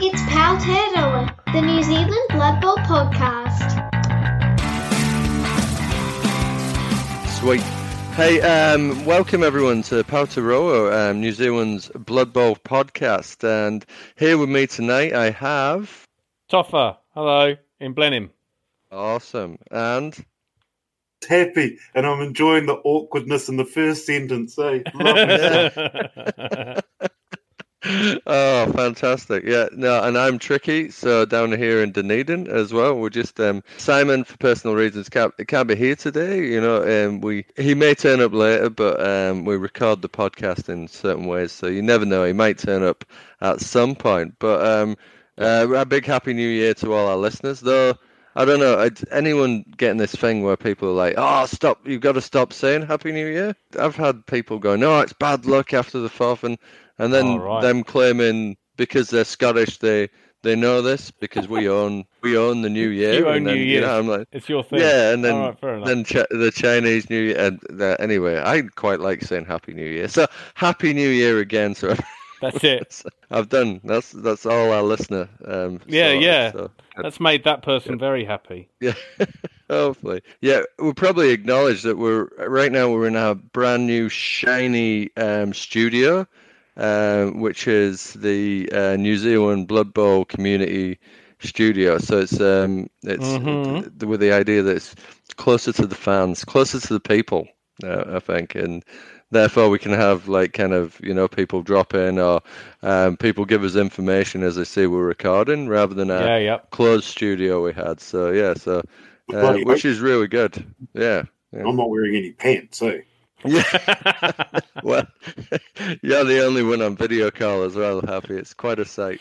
It's Powtearoa, the New Zealand Blood Bowl podcast. Sweet. Hey, um, welcome everyone to Powtearoa, um, New Zealand's Blood Bowl podcast. And here with me tonight, I have. Toffer, hello, in Blenheim. Awesome. And. Happy, and I'm enjoying the awkwardness in the first sentence. Eh? oh, fantastic! Yeah, no, and I'm Trickey. So down here in Dunedin as well. We're just um, Simon for personal reasons can't can't be here today. You know, um, we he may turn up later, but um, we record the podcast in certain ways, so you never know. He might turn up at some point. But um, uh, a big happy New Year to all our listeners, though. I don't know. Anyone getting this thing where people are like, "Oh, stop! You've got to stop saying Happy New Year." I've had people go, "No, it's bad luck after the fourth, and and then right. them claiming because they're Scottish, they they know this because we own we own the New Year. You own then, New You Year. know, I'm like, It's your thing. yeah, and then right, then Ch- the Chinese New Year. And uh, anyway, I quite like saying Happy New Year. So Happy New Year again. So That's it. I've done. That's that's all our listener. Um, Yeah, sorted, yeah. so. That's made that person very happy. Yeah, hopefully. Yeah, we'll probably acknowledge that we're right now we're in our brand new shiny um, studio, um, which is the uh, New Zealand Blood Bowl Community Studio. So it's um, it's Mhm. th- with the idea that it's closer to the fans, closer to the people. Uh, I think, and therefore we can have like kind of you know people drop in or um, people give us information as they see we're recording rather than a Yeah, yep. closed studio we had. So yeah, so uh, which is really good. Yeah. yeah. I'm not wearing any pants, eh? Yeah. well, you're the only one on video call as well, Happy. It's quite a sight.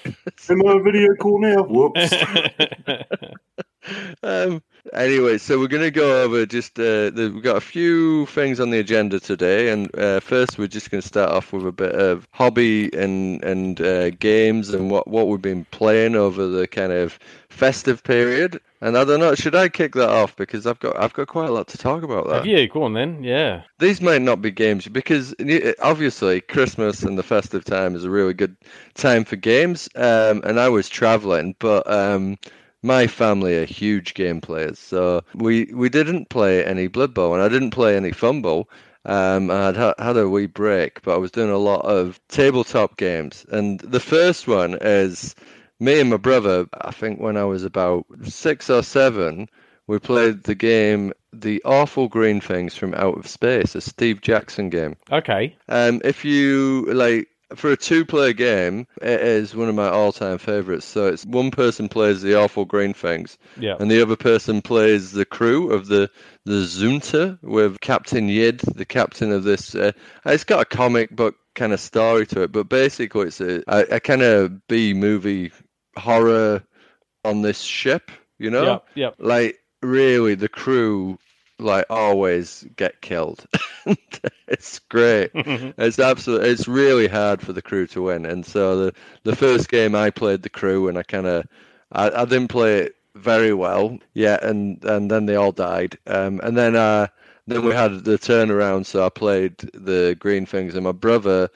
Am I on video call now? Whoops. um, anyway, so we're going to go over just, uh, the, we've got a few things on the agenda today. And uh, first, we're just going to start off with a bit of hobby and, and uh, games and what, what we've been playing over the kind of festive period. And I don't know, should I kick that off? Because I've got I've got quite a lot to talk about that. You? Go on then. Yeah. These might not be games because obviously Christmas and the festive time is a really good time for games. Um, and I was traveling, but um, my family are huge game players, so we we didn't play any Blood Bowl, and I didn't play any Fumble. Um, I had had a wee break, but I was doing a lot of tabletop games, and the first one is me and my brother. I think when I was about six or seven, we played the game The Awful Green Things from Out of Space, a Steve Jackson game. Okay. Um, if you like for a two-player game, it is one of my all-time favorites. So it's one person plays the awful green things, Yeah. and the other person plays the crew of the the Zunta with Captain Yid, the captain of this. Uh, it's got a comic book kind of story to it, but basically it's a, a, a kind of B movie horror on this ship. You know, Yep. Yep. like really the crew like always get killed it's great it's absolutely it's really hard for the crew to win and so the the first game i played the crew and i kind of I, I didn't play it very well yet and and then they all died um and then uh then we had the turnaround so i played the green things and my brother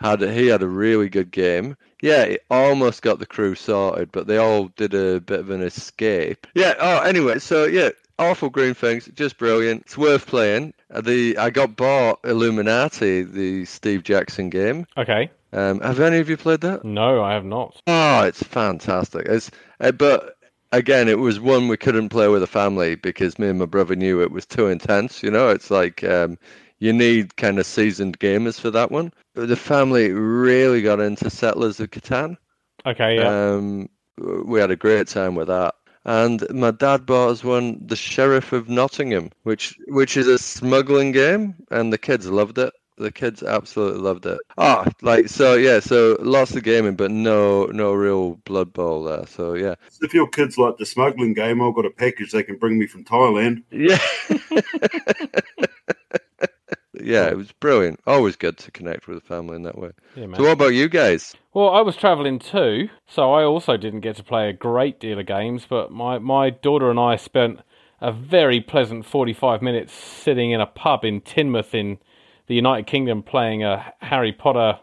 had he had a really good game. Yeah, he almost got the crew sorted, but they all did a bit of an escape. Yeah. Oh, anyway, so yeah, awful green things, just brilliant. It's worth playing. Uh, The I got bought Illuminati, the Steve Jackson game. Okay. Um, have any of you played that? No, I have not. Oh, it's fantastic. It's uh, but again, it was one we couldn't play with a family because me and my brother knew it was too intense. You know, it's like um, you need kind of seasoned gamers for that one. The family really got into Settlers of Catan. Okay. Yeah. Um, we had a great time with that. And my dad bought us one, The Sheriff of Nottingham, which which is a smuggling game, and the kids loved it. The kids absolutely loved it. Oh, like so, yeah. So lots of gaming, but no, no real Blood Bowl there. So yeah, if your kids like the smuggling game, I've got a package they can bring me from Thailand. yeah, yeah. It was brilliant. Always good to connect with the family in that way. yeah. So what about you guys? Well, I was travelling too, so I also didn't get to play a great deal of games, but my, my daughter and I spent a very pleasant 45 minutes sitting in a pub in Teignmouth in the United Kingdom playing a Harry Potter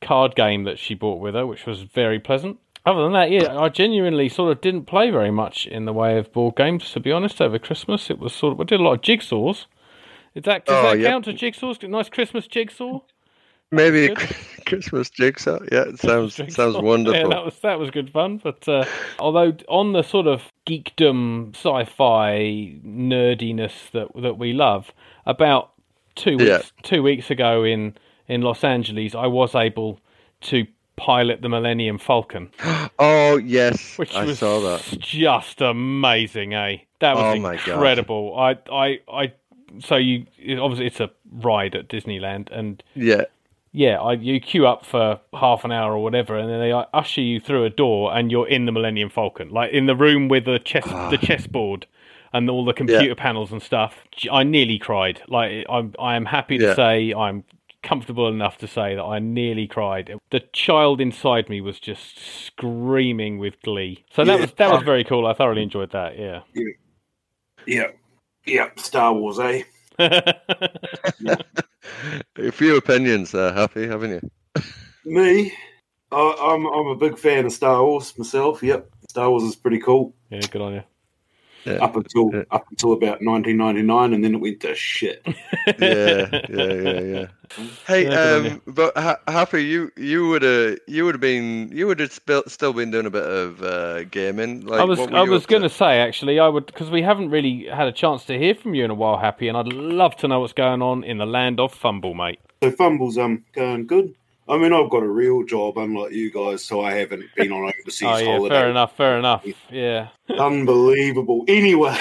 card game that she brought with her, which was very pleasant. Other than that, yeah, I genuinely sort of didn't play very much in the way of board games. To be honest, over Christmas, it was sort of I did a lot of jigsaws. Is that does Oh, that yep. count to jigsaws? Nice Christmas jigsaw. Maybe a Christmas jigsaw. Yeah, it sounds Jigsaw. sounds wonderful. Yeah, that was that was good fun. But uh, although on the sort of geekdom, sci-fi nerdiness that that we love, about two weeks Yeah. two weeks ago in in Los Angeles, I was able to pilot the Millennium Falcon, oh yes, which I was saw that. just amazing, eh? That was Oh incredible. I I I. So you it- obviously it's a ride at Disneyland, and Yeah, yeah, I, you queue up for half an hour or whatever, and then they uh, usher you through a door, and you're in the Millennium Falcon, like in the room with the chess, the chessboard, and all the computer panels and stuff. I nearly cried. Like I'm, I am happy to Yeah. say I'm comfortable enough to say that I nearly cried. The child inside me was just screaming with glee. So that Yeah. was that was very cool. I thoroughly enjoyed that. Yeah. Yeah, yeah. Star Wars, eh? a few opinions there, happy, haven't you? Me, I, I'm I'm a big fan of Star Wars myself. Yep, Star Wars is pretty cool. yeah, good on you. Yeah. Up until Yeah. up until about 1999, and then it went to shit. yeah, yeah, yeah, yeah. Hey, Yeah, good on um, but ha- happy you you would have you would have been you would have still still been doing a bit of uh, gaming. Like I was I was going to say actually I would because we haven't really had a chance to hear from you in a while, Happy, and I'd love to know what's going on in the land of Fumble, mate. So fumbles, um, going good. I mean, I've got a real job, unlike you guys, so I haven't been on overseas oh yeah, holiday. fair enough, fair enough. Yeah. Unbelievable. Anyway,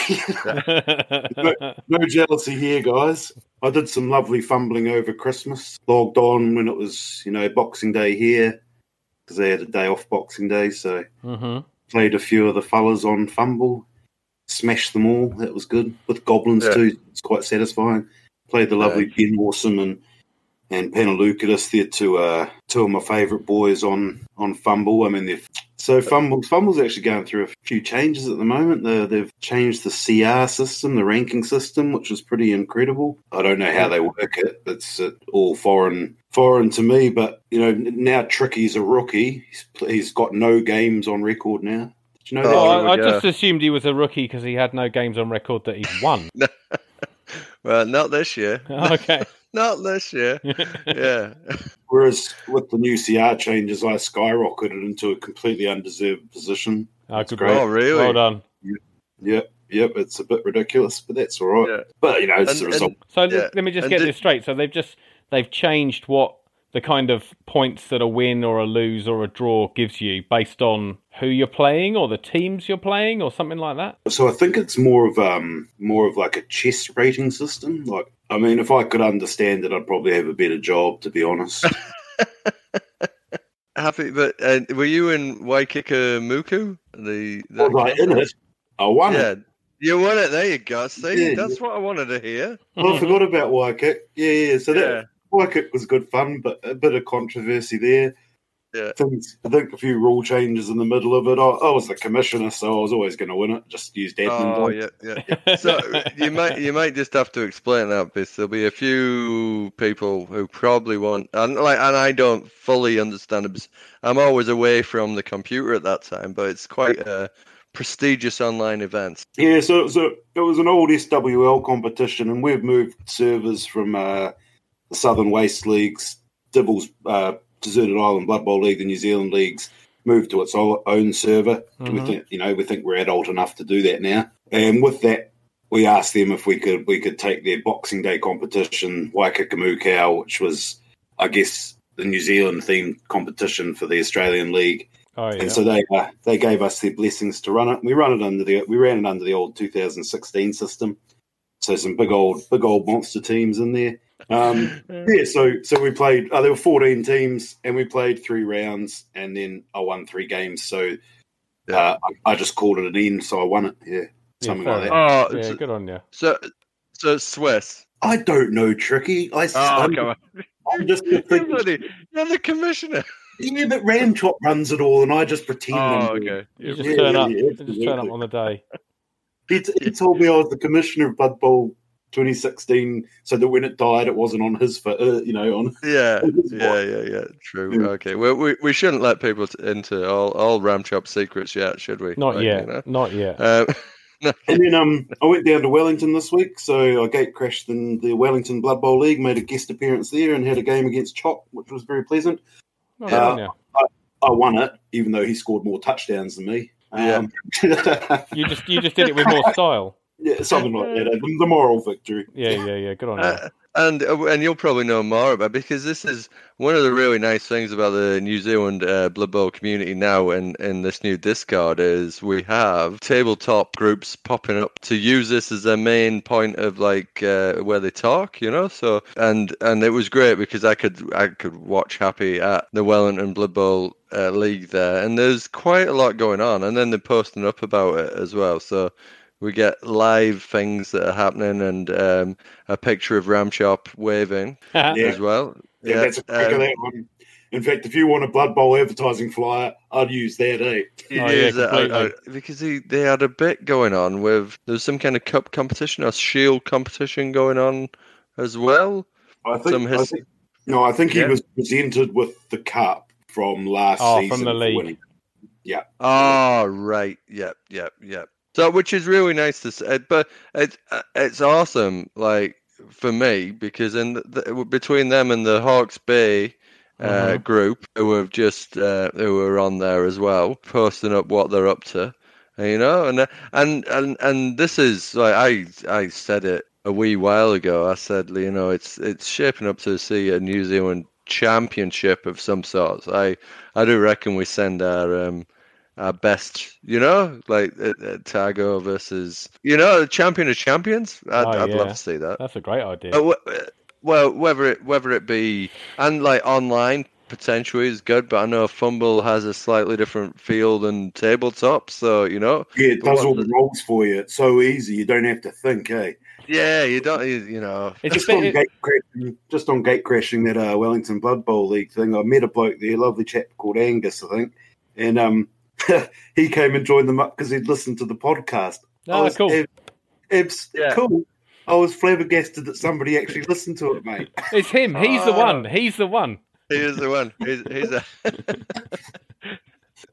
no jealousy here, guys. I did some lovely fumbling over Christmas. Logged on when it was, you know, Boxing Day here because they had a day off Boxing Day. So hmm played a few of the fellas on Fumble, smashed them all. That was good. With goblins Yeah. too, it's quite satisfying. Played the lovely Ben Awesome and and Penelucas. They're two uh two of my favourite boys on on Fumble. I mean, they've so Fumble Fumble's actually going through a few changes at the moment. they they've changed the CR system, the ranking system, which is pretty incredible. I don't know how they work it. It's uh, all foreign foreign to me. But you know, now Trickey's a rookie. He's, he's got no games on record now. Did you know that? Oh, I, I yeah. just assumed he was a rookie because he had no games on record that he'd won. Well, not this year. okay. Not this year. Yeah. Whereas with the new CR changes, I skyrocketed into a completely undeserved position. Oh, good great. Oh, really? Well done. Yep, yep, it's a bit ridiculous, but that's all right. Yeah. But you know, it's And- the result. and- So Yeah. let me just And get did- this straight. So they've just they've changed what the kind of points that a win or a lose or a draw gives you based on who you're playing or the teams you're playing or something like that. So I think it's more of um more of like a chess rating system. Like, I mean, if I could understand it, I'd probably have a better job, to be honest. Happy, but uh, were you in Waikikamukau? The, the Was I in it? I won Yeah, it. you won it. There you go. See, Yeah. that's what I wanted to hear. Well, I forgot about Waikik. Yeah, yeah. So Yeah. that Waikik was good fun, but a bit of controversy there. Yeah. Things, I think a few rule changes in the middle of it. I, I was the commissioner, so I was always going to win it. Just used admin. Oh yeah, yeah. So you might you might just have to explain that because there'll be a few people who probably want and like and I don't fully understand it. because I'm always away from the computer at that time, but it's quite a prestigious online event. Yeah, so, so it was an old SWL competition, and we've moved servers from uh, the Southern Waste Leagues, Dibbles, uh, Deserted Island Blood Bowl League, the New Zealand leagues, moved to its own server. We Mhm. think, you know, we think we're adult enough to do that now. And with that, we asked them if we could we could take their Boxing Day competition, Waikakamu Waikakamukau, which was, I guess, the New Zealand themed competition for the Australian League. Oh yeah. And so they uh, they gave us their blessings to run it. We run it under the we ran it under the old 2016 system. So some big old big old monster teams in there. Um, yeah, so so we played. Uh, there were 14 teams, and we played three rounds, and then I won three games. So uh, I, I just called it an end. So I won it. Yeah, Yeah, something fair like that. enough. Oh, yeah, so, good on you. so so Swiss. I don't know, Trickey. I, Oh, I'm, come on. I'm just You're, thinking, bloody- you're the commissioner. yeah, but Ramchop runs it all, and I just pretend. Oh, I'm okay. You just Yeah, turn yeah, up. yeah, You just turn up on the day. He, t- he told me I was the commissioner of Blood Bowl 2016, so that when it died, it wasn't on his foot. Uh, you know, on Yeah, yeah, yeah, yeah. True. Yeah. Okay. Well, we we shouldn't let people into all all Ramchop secrets yet, should we? Not Like, yet. you know? Not yet. Um, no, And then um, I went down to Wellington this week, so I gate crashed in the Wellington Blood Bowl League, made a guest appearance there, and had a game against Chop, which was very pleasant. Oh, yeah. yeah. I won it, even though he scored more touchdowns than me. Um, You just you just did it with more style. Yeah, something like that. The, the moral victory. Yeah, yeah, yeah. Good on you. Uh, and uh, and you'll probably know more about because this is one of the really nice things about the New Zealand uh, Blood Bowl community now and in this new Discord is we have tabletop groups popping up to use this as their main point of like uh, where they talk, you know. So and and it was great because I could I could watch Happy at the Wellington Blood Bowl uh, league there, and there's quite a lot going on, and then they're posting up about it as well. So we get live things that are happening and um, a picture of Ramchop waving Yeah. as well. Yeah, that's a crack um, that one. In fact, if you want a Blood Bowl advertising flyer, I'd use that, eh? Oh, yeah, is, completely. uh, because he, they had a bit going on with there was some kind of cup competition or shield competition going on as well. I think, Some I think no, I think he was presented with the cup from last Oh, season. from the league. winning. Oh right, yep, yep, yep. So which is really nice to see, but it's uh, it's awesome. Like for me because in the, between them and the Hawke's Bay uh, Mhm. group who have just uh, who are on there as well, posting up what they're up to, you know, and uh, and and and this is like I I said it a wee while ago. I said you know it's it's shaping up to see a New Zealand championship of some sort. I I do reckon we send our um our best, you know, like uh, uh, Tago versus you know champion of champions. I'd, Oh, I'd love to see that. That's a great idea. Uh, uh, well, whether it whether it be and like online potentially is good, but I know Fumble has a slightly different feel than tabletop, so you know, Yeah, it does all the- the roles for you. It's so easy. You don't have to think, eh? yeah, you don't, you, you know, It's Just on bit, gate crashing, just on gate crashing that uh, Wellington Blood Bowl League thing. I met a bloke there, lovely chap called Angus, I think, and um, he came and joined them up because he'd listened to the podcast. I oh, was cool. ab- abs- Yeah. cool. I was flabbergasted that somebody actually listened to it, mate. It's him. He's the Oh. one. He's the one. he is the one. He's, he's a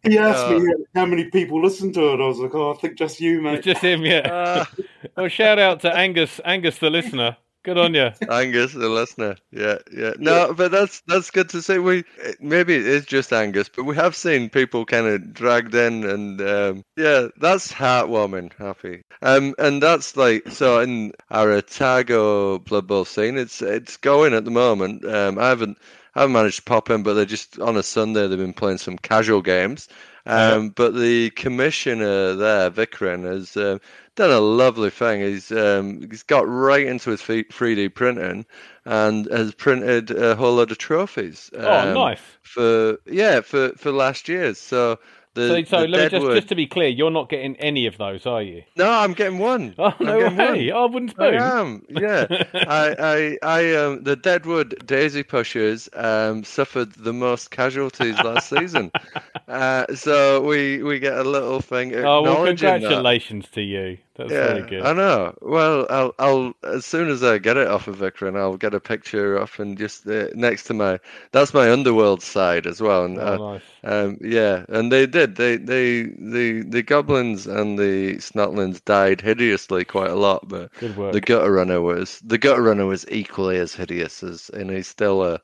He asked Uh, me how many people listened to it. I was like, oh, I think just you, mate. It's just him. Yeah. Ah, Well, shout out to Angus, Angus the listener. Good on you. Angus, the listener. Yeah, yeah. No, but that's that's good to see. We maybe it is just Angus, but we have seen people kind of dragged in, and um, yeah, that's heartwarming. Happy, um, and that's like so in our Otago Blood Bowl scene. It's it's going at the moment. Um, I haven't I haven't managed to pop in, but they're just on a Sunday. They've been playing some casual games. Um, But the commissioner there, Vikran, has um, done a lovely thing. He's um, he's got right into his 3D printing and has printed a whole lot of trophies. Oh, um, nice. For yeah, for for last year's. So the, So, so the let me just, just to be clear, you're not getting any of those, are you? no, I'm getting one. Oh I'm no getting way! one. Oh, I spoon. am, yeah. I, I, I, um, the Deadwood Daisy Pushers um, suffered the most casualties last season, uh, so we we get a little thing Oh well, acknowledging that. congratulations to you. That's Yeah, very good. I know. Well, I'll, I'll as soon as I get it off of Vikran, I'll get a picture off and just uh, next to my. That's my underworld side as well, and uh, Oh, nice. um, yeah, and they did. They, they, the, the goblins and the snotlings died hideously quite a lot, but the gutter runner was the gutter runner was equally as hideous as, and he's still, uh,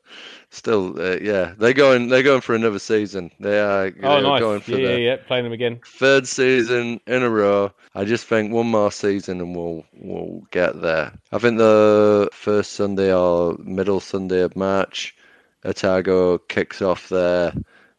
still, uh, yeah, they're going, they're going for another season. They are, oh, they're nice. going for Yeah, the yeah, yeah. Playing them again. third season in a row. I just think one more season and we'll we'll get there. I think the first Sunday or middle Sunday of March, Otago kicks off their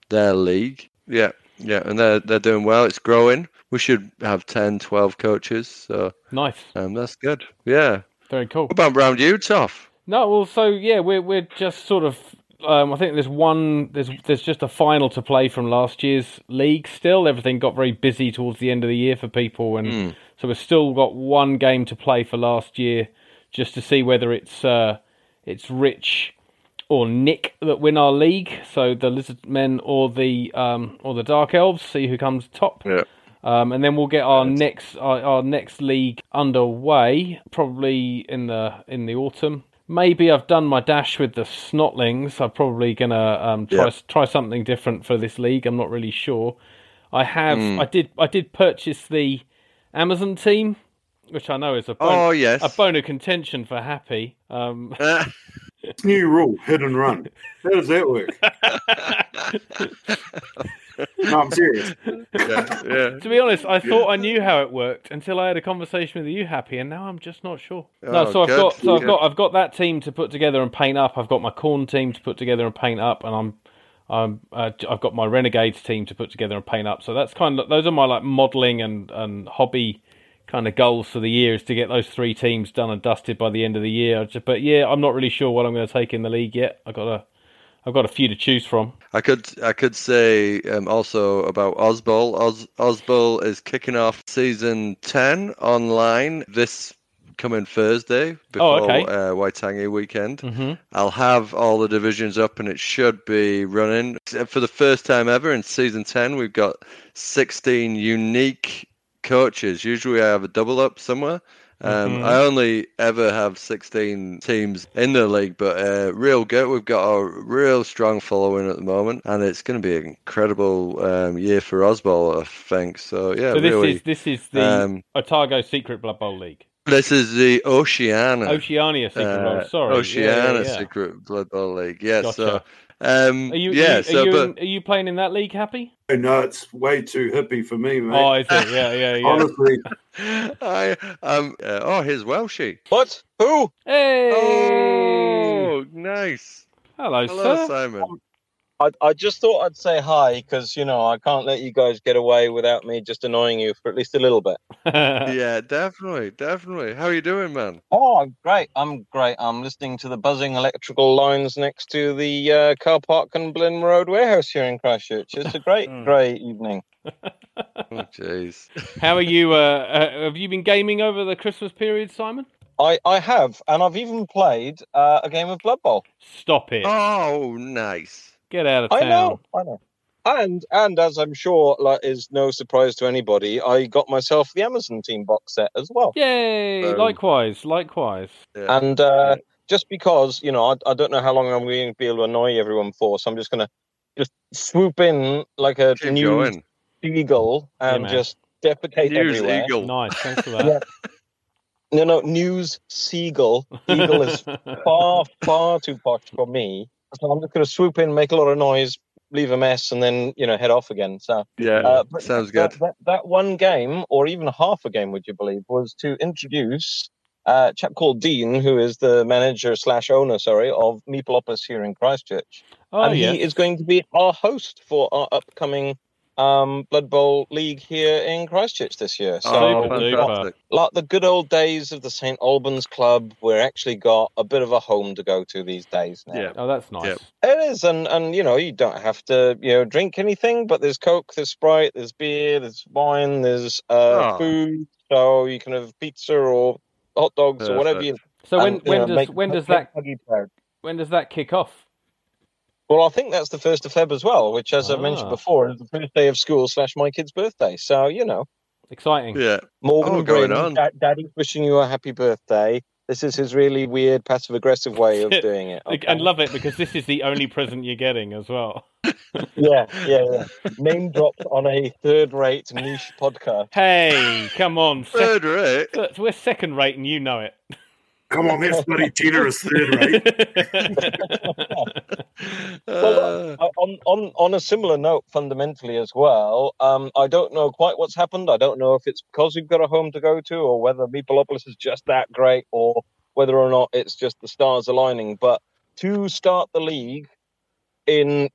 their league. Yeah, yeah, and they're they're doing well. It's growing. We should have 10, 12 coaches, so Nice. um, that's good. Yeah. Very cool. What about round you, Toff? No, well, so yeah, we're we're just sort of. Um, I think there's one. There's there's just a final to play from last year's league. Still, everything got very busy towards the end of the year for people, and Mm. so we've still got one game to play for last year, just to see whether it's uh, it's Rich or Nick that win our league. So the Lizard Men or the um, or the Dark Elves. See who comes top. Yeah. Um, and then we'll get our next our, our next league underway probably in the in the autumn. Maybe I've done my dash with the Snotlings. I'm probably gonna um, try Yeah. try something different for this league. I'm not really sure. I have Hmm. I did I did purchase the Amazon team, which I know is a bone, Oh yes. a bone of contention for Happy. Um, Uh, New rule: hit and run. How does that work? No, I'm serious. yeah, yeah. To be honest, I thought I knew how it worked until I had a conversation with you, Happy, and now I'm just not sure. no, Oh, so I've got so I've got I've got that team to put together and paint up. I've got my corn team to put together and paint up, and I'm I'm uh, I've got my renegades team to put together and paint up. So that's kind of those are my like modelling and and hobby kind of goals for the year is to get those three teams done and dusted by the end of the year. But yeah, I'm not really sure what I'm going to take in the league yet. I got a I've got a few to choose from. I could I could say um, also about Ozbol. Oz, Ozbol is kicking off season ten online this coming Thursday before Oh, okay. uh, Waitangi weekend. hmm I'll have all the divisions up and it should be running for the first time ever in season ten. We've got sixteen unique coaches. Usually I have a double up somewhere. Um, Mhm. I only ever have 16 teams in the league, but uh, real good. We've got a real strong following at the moment, and it's going to be an incredible um, year for Osbol, I think. So yeah, So this really. is this is the um, Otago Secret Blood Bowl League. this is the Oceania. Oceania Secret uh, Bowl. Sorry, Oceania Yeah, yeah, yeah. Secret Blood Bowl League. Yeah. Gotcha. So um, Are you? yeah. are you, so are you, but in- are you playing in that league, Happy? No, it's way too hippie for me, mate. Oh, is it? Yeah, yeah, yeah. Honestly, I um. Uh, oh, here's Welshy. What? Who? Hey! Oh, nice. Hello, Hello, sir. Simon. I, I just thought I'd say hi because you know I can't let you guys get away without me just annoying you for at least a little bit. Yeah, definitely, definitely. How are you doing, man? Oh, I'm great! I'm great. I'm listening to the buzzing electrical lines next to the uh, car park and Blenheim Road warehouse here in Christchurch. It's a great, Mm. great evening. Oh, jeez. How are you? Uh, uh, have you been gaming over the Christmas period, Simon? I, I have, and I've even played uh, a game of Blood Bowl. Stop it! Oh, nice. Get out of town. I know, I know. And and as I'm sure like, is no surprise to anybody, I got myself the Amazon Team box set as well. Yay! Boom. Likewise, likewise. Yeah. And uh, just because you know, I, I don't know how long I'm going to be able to annoy everyone for, so I'm just going to just swoop in like a Keep news going. eagle and man. just defecate News everywhere. Eagle. Nice. Thanks for that. Yeah. No, no, news seagull. Eagle is far, far too posh for me. So I'm just going to swoop in, make a lot of noise, leave a mess, and then you know head off again. So Yeah, uh, sounds that, good. That, that one game, or even half a game, would you believe, was to introduce uh, a chap called Dean, who is the manager slash owner, sorry, of Meepleopolis here in Christchurch, Oh and yeah. he is going to be our host for our upcoming um, Blood Bowl League here in Christchurch this year. So oh, Super we've duper. got fantastic. like the good old days of the St Albans Club, we're actually got a bit of a home to go to these days now. Yeah. Oh, that's nice. Yep. It is, and and you know you don't have to you know drink anything, but there's Coke, there's Sprite, there's beer, there's wine, there's uh, Oh. food, so you can have pizza or hot dogs or whatever you. So when and, you when know, does when does that when does that kick off? Well, I think that's the first of Feb as well, which, as I mentioned Ah. before, is the first day of school slash my kid's birthday. So you know, Exciting. Yeah. Morgan Oh, going Bryn, on. da- Daddy's wishing you a happy birthday. This is his really weird passive aggressive way of doing it. okay? And love it because this is the only present you're getting as well. Yeah, yeah, yeah. Name dropped on a third rate niche podcast. Hey, come on. Sec- Third rate. We're second rate and you know it. Come on, that's bloody tenor is third rate. Uh, on, on on a similar note, fundamentally as well, um, I don't know quite what's happened. I don't know if it's because we've got a home to go to, or whether Meepleopolis is just that great, or whether or not it's just the stars aligning. But to start the league in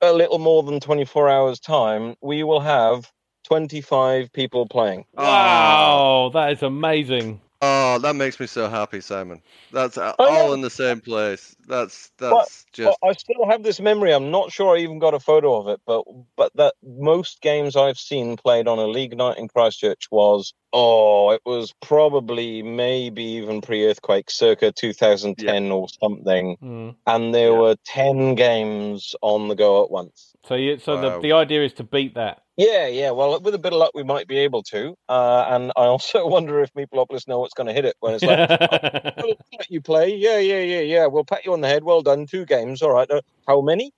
a little more than 24 hours' time, we will have 25 people playing. wow, that is amazing. Oh, that makes me so happy, Simon. That's I all know. in the same place. That's that's just Well, I still have this memory. I'm not sure I even got a photo of it, but but that most games I've seen played on a league night in Christchurch was oh, it was probably maybe even pre-earthquake, circa 2010 or something, Mm. and there Yeah. were 10 games on the go at once. So you, so Wow. the the idea is to beat that Yeah, yeah. Well, with a bit of luck, we might be able to. Uh, and I also wonder if Meepleopolis know what's going to hit it when it's like, oh, we'll let you play. Yeah, yeah, yeah, yeah. We'll pat you on the head. Well done. Two games. All right. Uh, how many?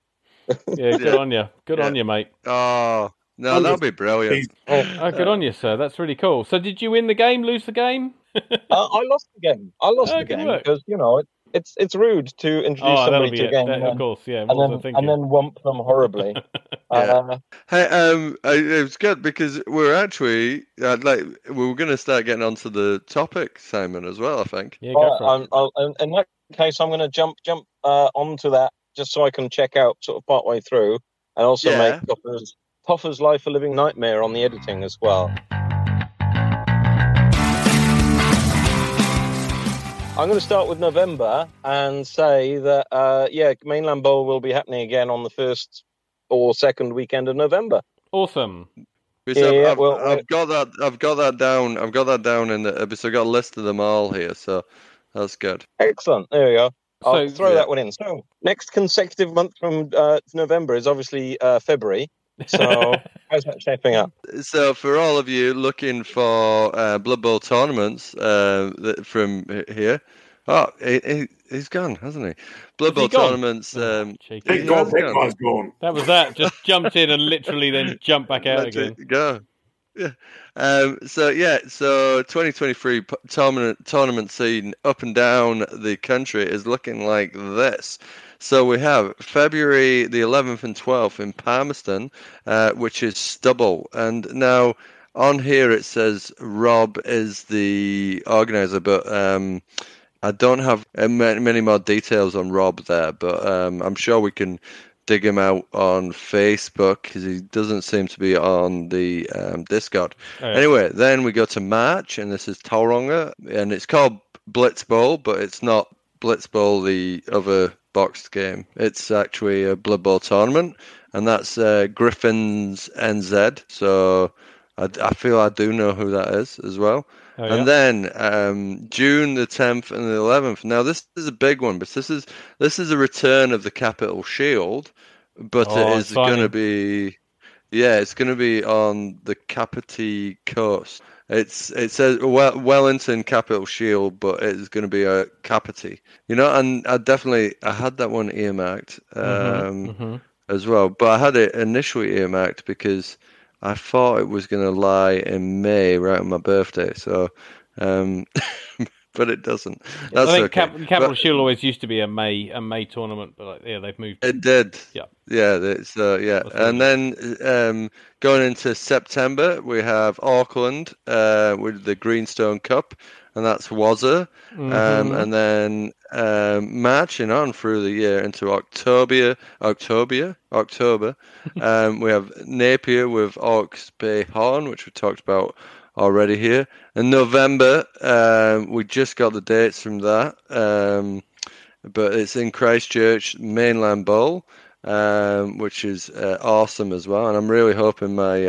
yeah, good on you. Good Yeah. on you, mate. Oh no, Oh, that'll be brilliant. He's- Oh, good on you, sir. That's really cool. So, did you win the game? Lose the game? Uh, I lost the game. I lost Oh, the game because, you know, it, it's it's rude to introduce Oh, that'll somebody to a game That- and, of course, yeah. and What was I then, thinking? and then wump them horribly. uh, Hey, um, I- it was good because we're actually uh, like we were going to start getting onto the topic, Simon, as well. I think. Yeah, go Well, for it. I'm, I'll, in- in that case, I'm going to jump jump uh, onto that just so I can check out sort of part way through, and also Yeah. make Toffer's, Toffer's life a living nightmare on the editing as well. I'm going to start with November and say that uh, yeah, Mainland Bowl will be happening again on the first or second weekend of November. Awesome. Yeah, I've, yeah, I've, well, I've got that. I've got that down. I've got that down in the. So I've got a list of them all here. So that's good. Excellent. There we go. I'll So- throw Yeah. that one in. So next consecutive month from uh, November is obviously uh, February. So how's that shaping up? So for all of you looking for uh, Blood Bowl tournaments uh, from here, oh, he, he, he's gone, hasn't he? Blood Bowl tournaments. Oh, Um, cheeky. Thank Yeah, God it's that gone. guy's gone. That was that. Just jumped in and literally then jumped back out let again. it go. Yeah. Um, so yeah, so 2023 tournament tournament scene up and down the country is looking like this. So we have February the 11th and 12th in Palmerston, uh, which is Stubble, and now on here it says Rob is the organizer, but um, I don't have uh, many more details on Rob there, but um, I'm sure we can dig him out on Facebook because he doesn't seem to be on the um, Discord. Oh, yeah. Anyway, then we go to March, and this is Tauranga, and it's called Blitz Bowl, but it's not Blitz Bowl, the other boxed game. It's actually a Blood Bowl tournament, and that's uh, Griffin's NZ. So I, I feel I do know who that is as well. Oh, yeah. And then um, June the 10th and the 11th. Now this is a big one, but this is this is a return of the Capital Shield, but Oh, it is going to be yeah, it's going to be on the Kapiti coast. It's it says well, Wellington Capital Shield, but it's going to be a Kapiti. You know, and I definitely I had that one earmarked um, Mhm, mhm. as well, but I had it initially earmarked because I thought it was going to lie in May, right on my birthday. So, um, but it doesn't. That's I think okay. Cap- Capital But Shield always used to be a May a May tournament, but like, yeah, they've moved. It did. Yeah. Yeah. It's uh, yeah, and then um, going into September, we have Auckland uh, with the Greenstone Cup, and that's Wazza. Um, Mhm. and then um, marching on through the year into October, October, October, um, we have Napier with Orcs Bay Horn, which we talked about already here. In November, um, we just got the dates from that, um, but it's in Christchurch Mainland Bowl, um, which is uh, awesome as well. And I'm really hoping my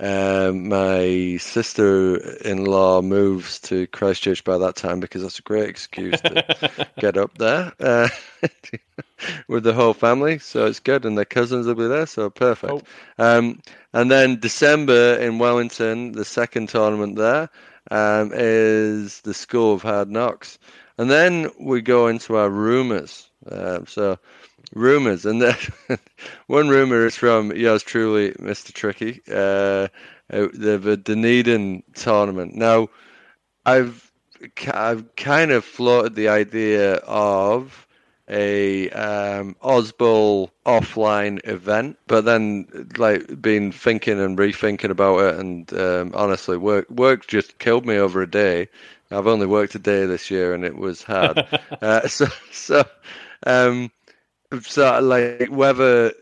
um, my sister-in-law moves to Christchurch by that time because that's a great excuse to get up there uh, with the whole family. So it's good, and their cousins will be there. So perfect. Um, and then December in Wellington, the second tournament there um, is the School of Hard Knocks, and then we go into our rumors. Um, so rumors, and then one rumor is from yours truly, Mr. Trickey, uh, the, the Dunedin tournament. Now, I've I've kind of floated the idea of a um, Ozbowl offline event, but then like been thinking and rethinking about it, and um, honestly, work work just killed me over a day. I've only worked a day this year, and it was hard. uh, so so um, so like whether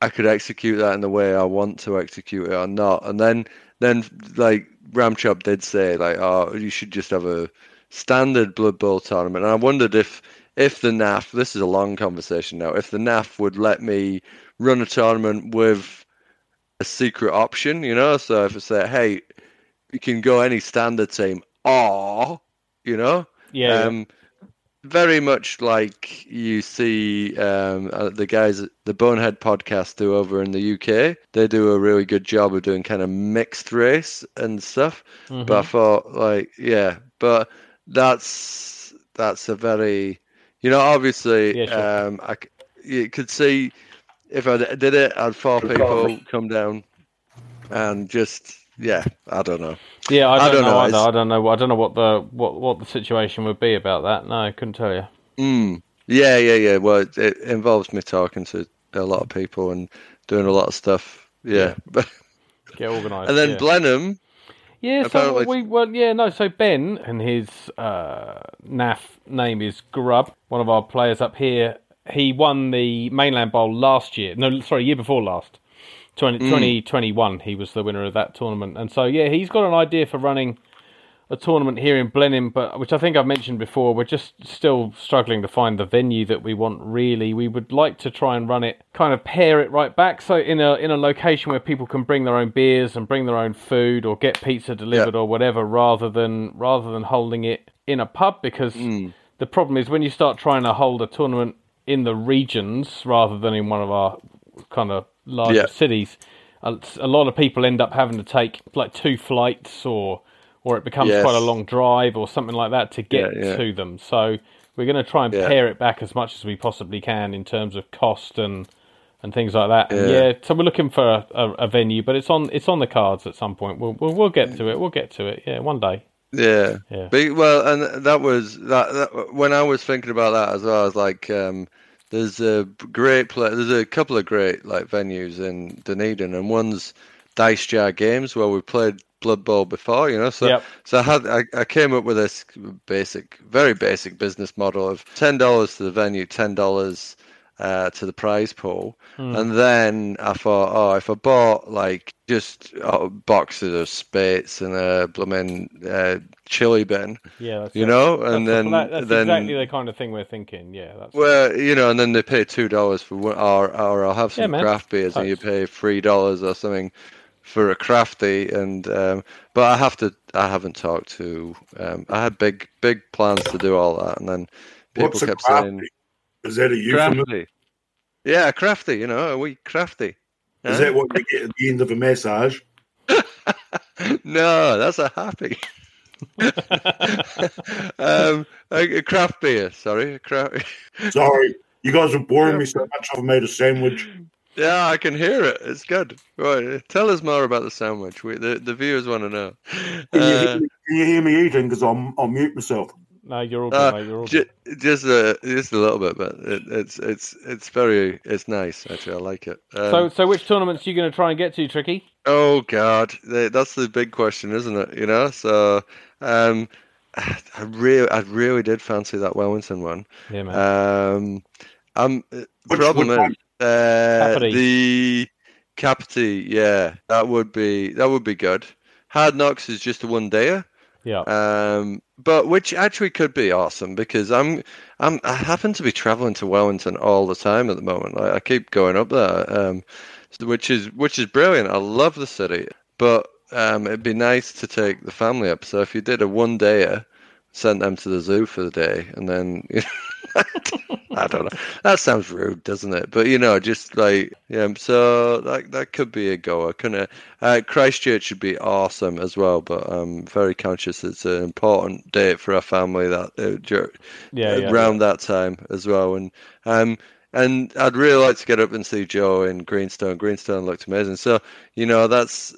I could execute that in the way I want to execute it or not, and then then like Ramchop did say like, oh, you should just have a standard Blood Bowl tournament, and I wondered if if the NAF, this is a long conversation now, if the NAF would let me run a tournament with a secret option, you know, so if I say, hey, you can go any standard team, or you know, yeah, yeah. Um, very much like you see um, uh, the guys at the Bonehead podcast do over in the UK. They do a really good job of doing kind of mixed race and stuff. Mhm. But I thought, like, yeah, but that's that's a very, you know, obviously, Yeah, sure. um, I c- you could see if I did it, I'd four people come down and just, yeah, I don't know. Yeah, I I don't, don't know. know, either. I don't know. I don't know what the what what the situation would be about that. No, I couldn't tell you. Mm. Yeah, yeah, yeah. Well, it, it involves me talking to a lot of people and doing a lot of stuff. Yeah, Get organised. and then yeah. Blenheim. Yeah, so we well, yeah, no. So Ben and his uh, NAF name is Grub, one of our players up here. He won the Mainland Bowl last year. No, sorry, year before last. 20, mm. 2021, he was the winner of that tournament. And so, yeah, he's got an idea for running a tournament here in Blenheim, but which I think I've mentioned before. We're just still struggling to find the venue that we want. Really, we would like to try and run it, kind of pair it right back, so in a in a location where people can bring their own beers and bring their own food or get pizza delivered or whatever, rather than rather than holding it in a pub. Because mm. the problem is when you start trying to hold a tournament in the regions rather than in one of our kind of larger Yeah. cities, a, a lot of people end up having to take like two flights or or it becomes Yes. quite a long drive or something like that to get Yeah, yeah. to them. So we're going to try and pare it back as much as we possibly can in terms of cost and and things like that. Yeah. yeah, so we're looking for a, a, a venue, but it's on it's on the cards at some point. We'll we'll, we'll get to it. We'll get to it. Yeah, one day. Yeah. Yeah. But, well, and that was that, that. When I was thinking about that as well, I was like, um, "There's a great play. There's a couple of great like venues in Dunedin, and one's Dice Jar Games where we played Blood Bowl before. You know, so Yep. so I had I, I came up with this basic, very basic business model of ten dollars to the venue, ten dollars uh, to the prize pool, Hmm. and then I thought, oh, if I bought like just uh, boxes of Speight's and a blooming uh, chili bin, Yeah, that's you it. know, and the- then that- that's then exactly the kind of thing we're thinking. Yeah, that's well, you know, and then they pay two dollars for one, or or I'll have some man. craft beers and you pay three dollars or something for a crafty. And um, but I have to, I haven't talked to. Um, I had big big plans to do all that, and then people What's kept saying Is that a euphemism? crafty. Yeah, crafty. You know, a wee crafty. Is Huh? that what you get at the end of a massage? no, that's a happy. um, a, a craft beer. Sorry, a craft. Sorry, you guys are boring me so much. I've made a sandwich. Yeah, I can hear it. It's good. Right, tell us more about the sandwich. We, the the viewers want to know. Can, you, Uh, hear me, can you hear me eating? Because I'll, I'll mute myself. No, you're all good, uh, mate. You're all ju- good. just a just a little bit, but it, it's it's it's very it's nice actually. I like it. Um, So, so which tournaments are you going to try and get to, Trickey? oh God, that's the big question, isn't it? You know, so um, I really I really did fancy that Wellington one. Yeah, man. Um, um, Which- problem is uh, Capri. the Kapiti. Yeah, that would be that would be good. Hard Knocks is just a one dayer. yeah. Um, but which actually could be awesome because I'm I'm I happen to be traveling to Wellington all the time at the moment. I, I keep going up there, um, which is which is brilliant. I love the city, but um, it'd be nice to take the family up. So if you did a one dayer, sent them to the zoo for the day, and then you I don't know. That sounds rude, doesn't it? But you know, just like yeah. So that that could be a goer, couldn't it? Uh, Christchurch should be awesome as well, but I'm very conscious it's an important date for our family that uh, dur- yeah, yeah, around that time as well. And um, and I'd really like to get up and see Joe in Greenstone. Greenstone looked amazing. So you know, that's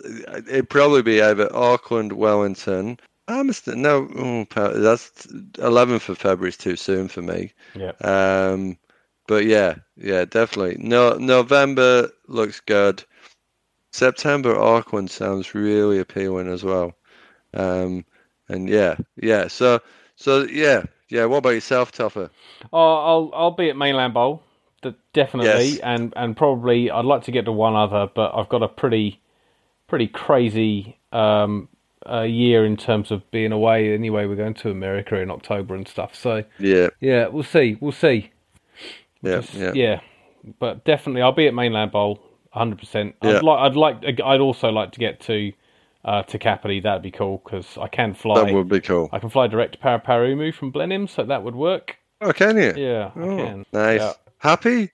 it'd probably be either Auckland, Wellington. St- no, oh, that's 11th of February is too soon for me. yeah. Um, but yeah, yeah, definitely. No, November looks good. September Auckland sounds really appealing as well. Um, and yeah, yeah. So, so yeah, yeah. What about yourself, Toffer? Oh, I'll I'll be at Mainland Bowl, definitely, Yes. and and probably I'd like to get to one other, but I've got a pretty pretty crazy um, uh, year in terms of being away. Anyway, we're going to America in October and stuff. So Yeah, yeah, we'll see, we'll see. yeah, Just- yeah. yeah, but definitely I'll be at Mainland Bowl, hundred percent. Yeah. I'd like, I'd like, I'd also like to get to uh, to Kapiti. That'd be cool because I can fly. That would be cool. I can fly direct to Paraparaumu from Blenheim, so that would work. Oh, can you? Yeah, I Oh, can. Nice. Yeah. Happy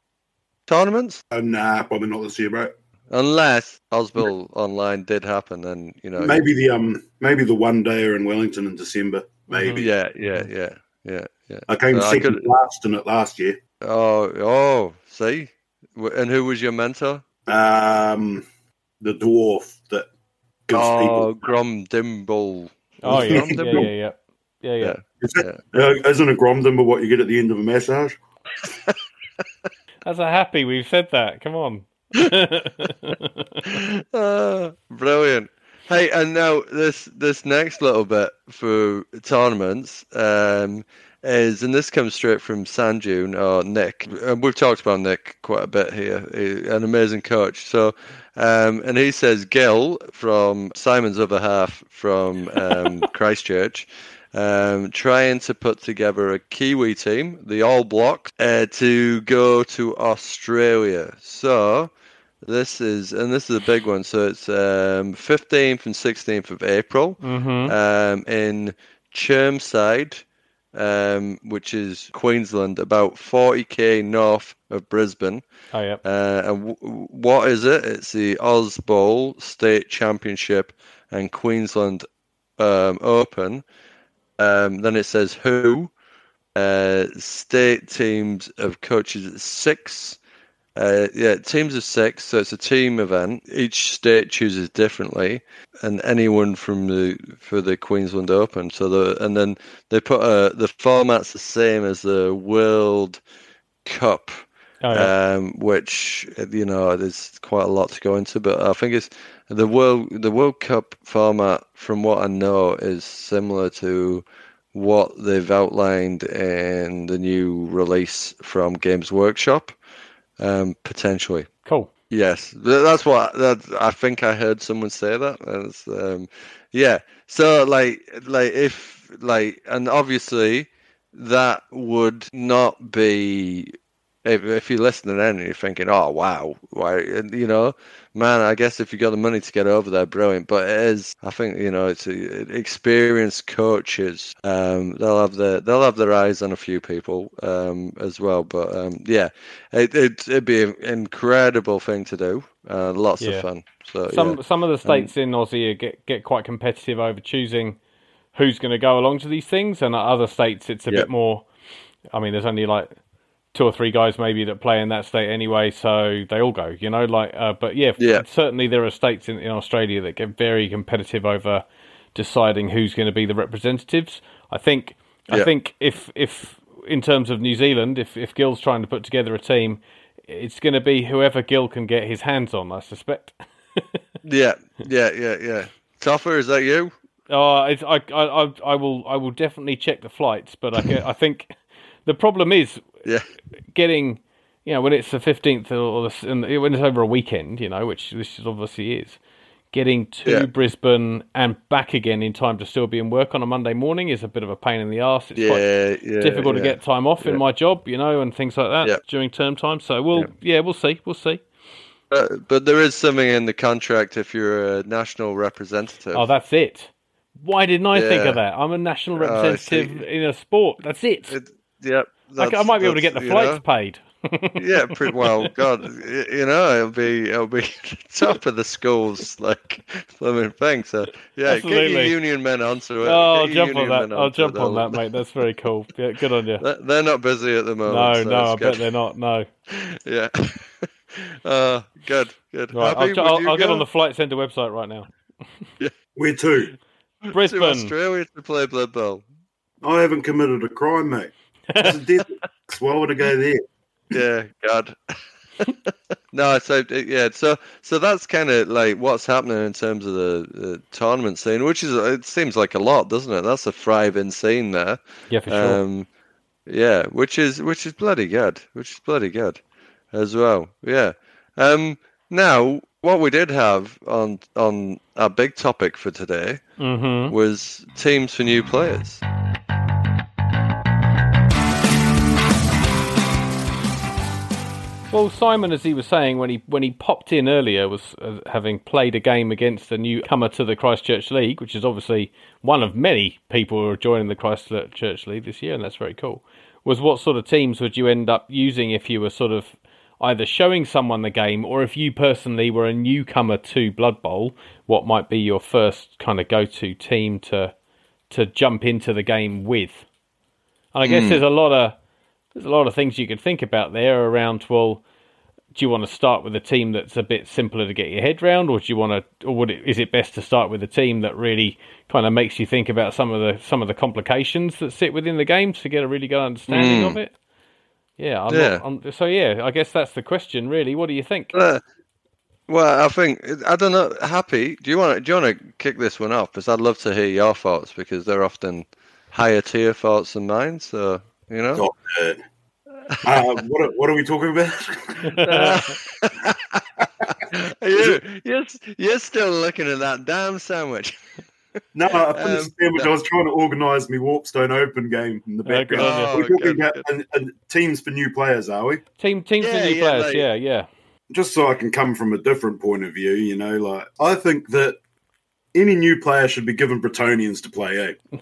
tournaments? Uh, nah, probably not this year, bro. Unless Osville Online did happen, then you know. Maybe the um, maybe the one dayer in Wellington in December. Maybe Yeah, yeah, yeah, yeah, yeah. I came Uh, I second could- last in it last year. Oh, oh, see. And who was your mentor? Um, the dwarf that gives Oh, people. Grom Dimble. Oh Gromdimble. yeah, yeah, yeah, yeah, yeah, yeah. Is it, uh, isn't a gromdimble what you get at the end of a massage? That's a happy. We've said that. Come on. Ah, brilliant. Hey, and now this this next little bit for tournaments um, is, and this comes straight from Sanjune or Nick. And we've talked about Nick quite a bit here. He- An amazing coach. So, um, and he says Gil from Simon's other half from um, Christchurch. Um, trying to put together a Kiwi team, the All Blocks, uh, to go to Australia. So, this is, and this is a big one. So it's um, 15th and 16th of April hmm um, in Chermside, um, which is Queensland, about 40k north of Brisbane. Oh yeah. Uh, and w- what is it? It's the Oz Bowl State Championship and Queensland um, Open. Um, then it says who. Uh, state teams of coaches at six. Uh, yeah, teams of six, so it's a team event. Each state chooses differently, and anyone from the for the Queensland Open. So the and then they put a the format's the same as the World Cup Oh yeah. um, which you know there's quite a lot to go into. But I think it's the world the World Cup format, from what I know, is similar to what they've outlined in the new release from Games Workshop, um, potentially. cool. Yes, that's what that I think I heard someone say that. Um, yeah. So like like if like and obviously that would not be if if you're listening in and you're thinking, oh wow, why you know, man, I guess if you got the money to get over there, brilliant. But it is, I think you know, it's uh, experienced coaches. Um, they'll have their they'll have their eyes on a few people um, as well. But um, yeah, it, it it'd be an incredible thing to do. Uh, lots Yeah. of fun. So Some yeah. some of the states in Aussie get get quite competitive over choosing who's going to go along to these things, and other states it's a Yeah. bit more. I mean, there's only like two or three guys maybe that play in that state anyway, so they all go. You know, like uh, but yeah, Yeah. certainly there are states in, in Australia that get very competitive over deciding who's going to be the representatives. I think I think if if in terms of New Zealand, if if Gil's trying to put together a team, it's going to be whoever Gil can get his hands on. I suspect. yeah, yeah, yeah, yeah. Toffer, is that you? Oh, it's, I, I, I, I will, I will definitely check the flights, but I, I think the problem is Yeah, getting, you know, when it's the fifteenth or the, and when it's over a weekend, you know, which this obviously is, getting to Yeah. Brisbane and back again in time to still be in work on a Monday morning is a bit of a pain in the ass. It's quite yeah, yeah. difficult yeah. to get time off in my job, you know, and things like that Yeah. during term time. So we'll, yeah, we'll see, we'll see. But, but there is something in the contract if you're a national representative. Oh, that's it. Why didn't I think of that? I'm a national Oh, representative in a sport. That's it. It, yep. I, c- I that's- might be able to get the you flights know, paid. yeah, pretty well. God, you know, it'll be it'll be top of the schools like blooming thing. So yeah, get your union men onto it. Oh, I'll jump on that. I'll jump on that, mate. That's very cool. Yeah, good on you. They're- They're not busy at the moment. No, so no, I it's bet they're not. No. Yeah. uh, good, good. Right, Happy? I'll, I'll, I'll get on the Flight Centre website right now. Where to? to Brisbane. Australia to play Blood Bowl? I haven't committed a crime, mate. It's a. Why would I go there? Yeah, God. no, so uh, yeah, so so that's kind of like what's happening in terms of the, the tournament scene, which is it seems like a lot, doesn't it? That's a thriving scene there. Yeah, for sure. Um, yeah, which is which is bloody good, which is bloody good as well. Yeah. Um, now, what we did have on on our big topic for today mm-hmm. was teams for new players. Well, Simon, as he was saying when he when he popped in earlier, was uh, having played a game against a newcomer to the Christchurch League, which is obviously one of many people who are joining the Christchurch League this year, and that's very cool. was what sort of teams would you end up using if you were sort of either showing someone the game or if you personally were a newcomer to Blood Bowl, what might be your first kind of go-to team to to jump into the game with? And I guess Mm. there's a lot of there's a lot of things you could think about there around well do you want to start with a team that's a bit simpler to get your head round, or do you want to, or would it, is it best to start with a team that really kind of makes you think about some of the some of the complications that sit within the game to get a really good understanding Mm. of it? Yeah, I'm Yeah. Not, I'm, so yeah, I guess that's the question, really. What do you think? Uh, well, I think I don't know. Happy, do you want to do you want to kick this one off? Because I'd love to hear your thoughts because they're often higher tier thoughts than mine. So you know. Stop it. Uh, what, are, what are we talking about? you, you're, you're still looking at that damn sandwich. No, I finished Um, the sandwich. I was trying to organise my Warpstone Open game in the background. on you. We're talking Oh, about good, uh, uh, teams for new players, are we? Team teams Yeah, for new yeah, players, like- yeah, yeah. Just so I can come from a different point of view, you know, like I think that any new player should be given Bretonnians to play. Eh?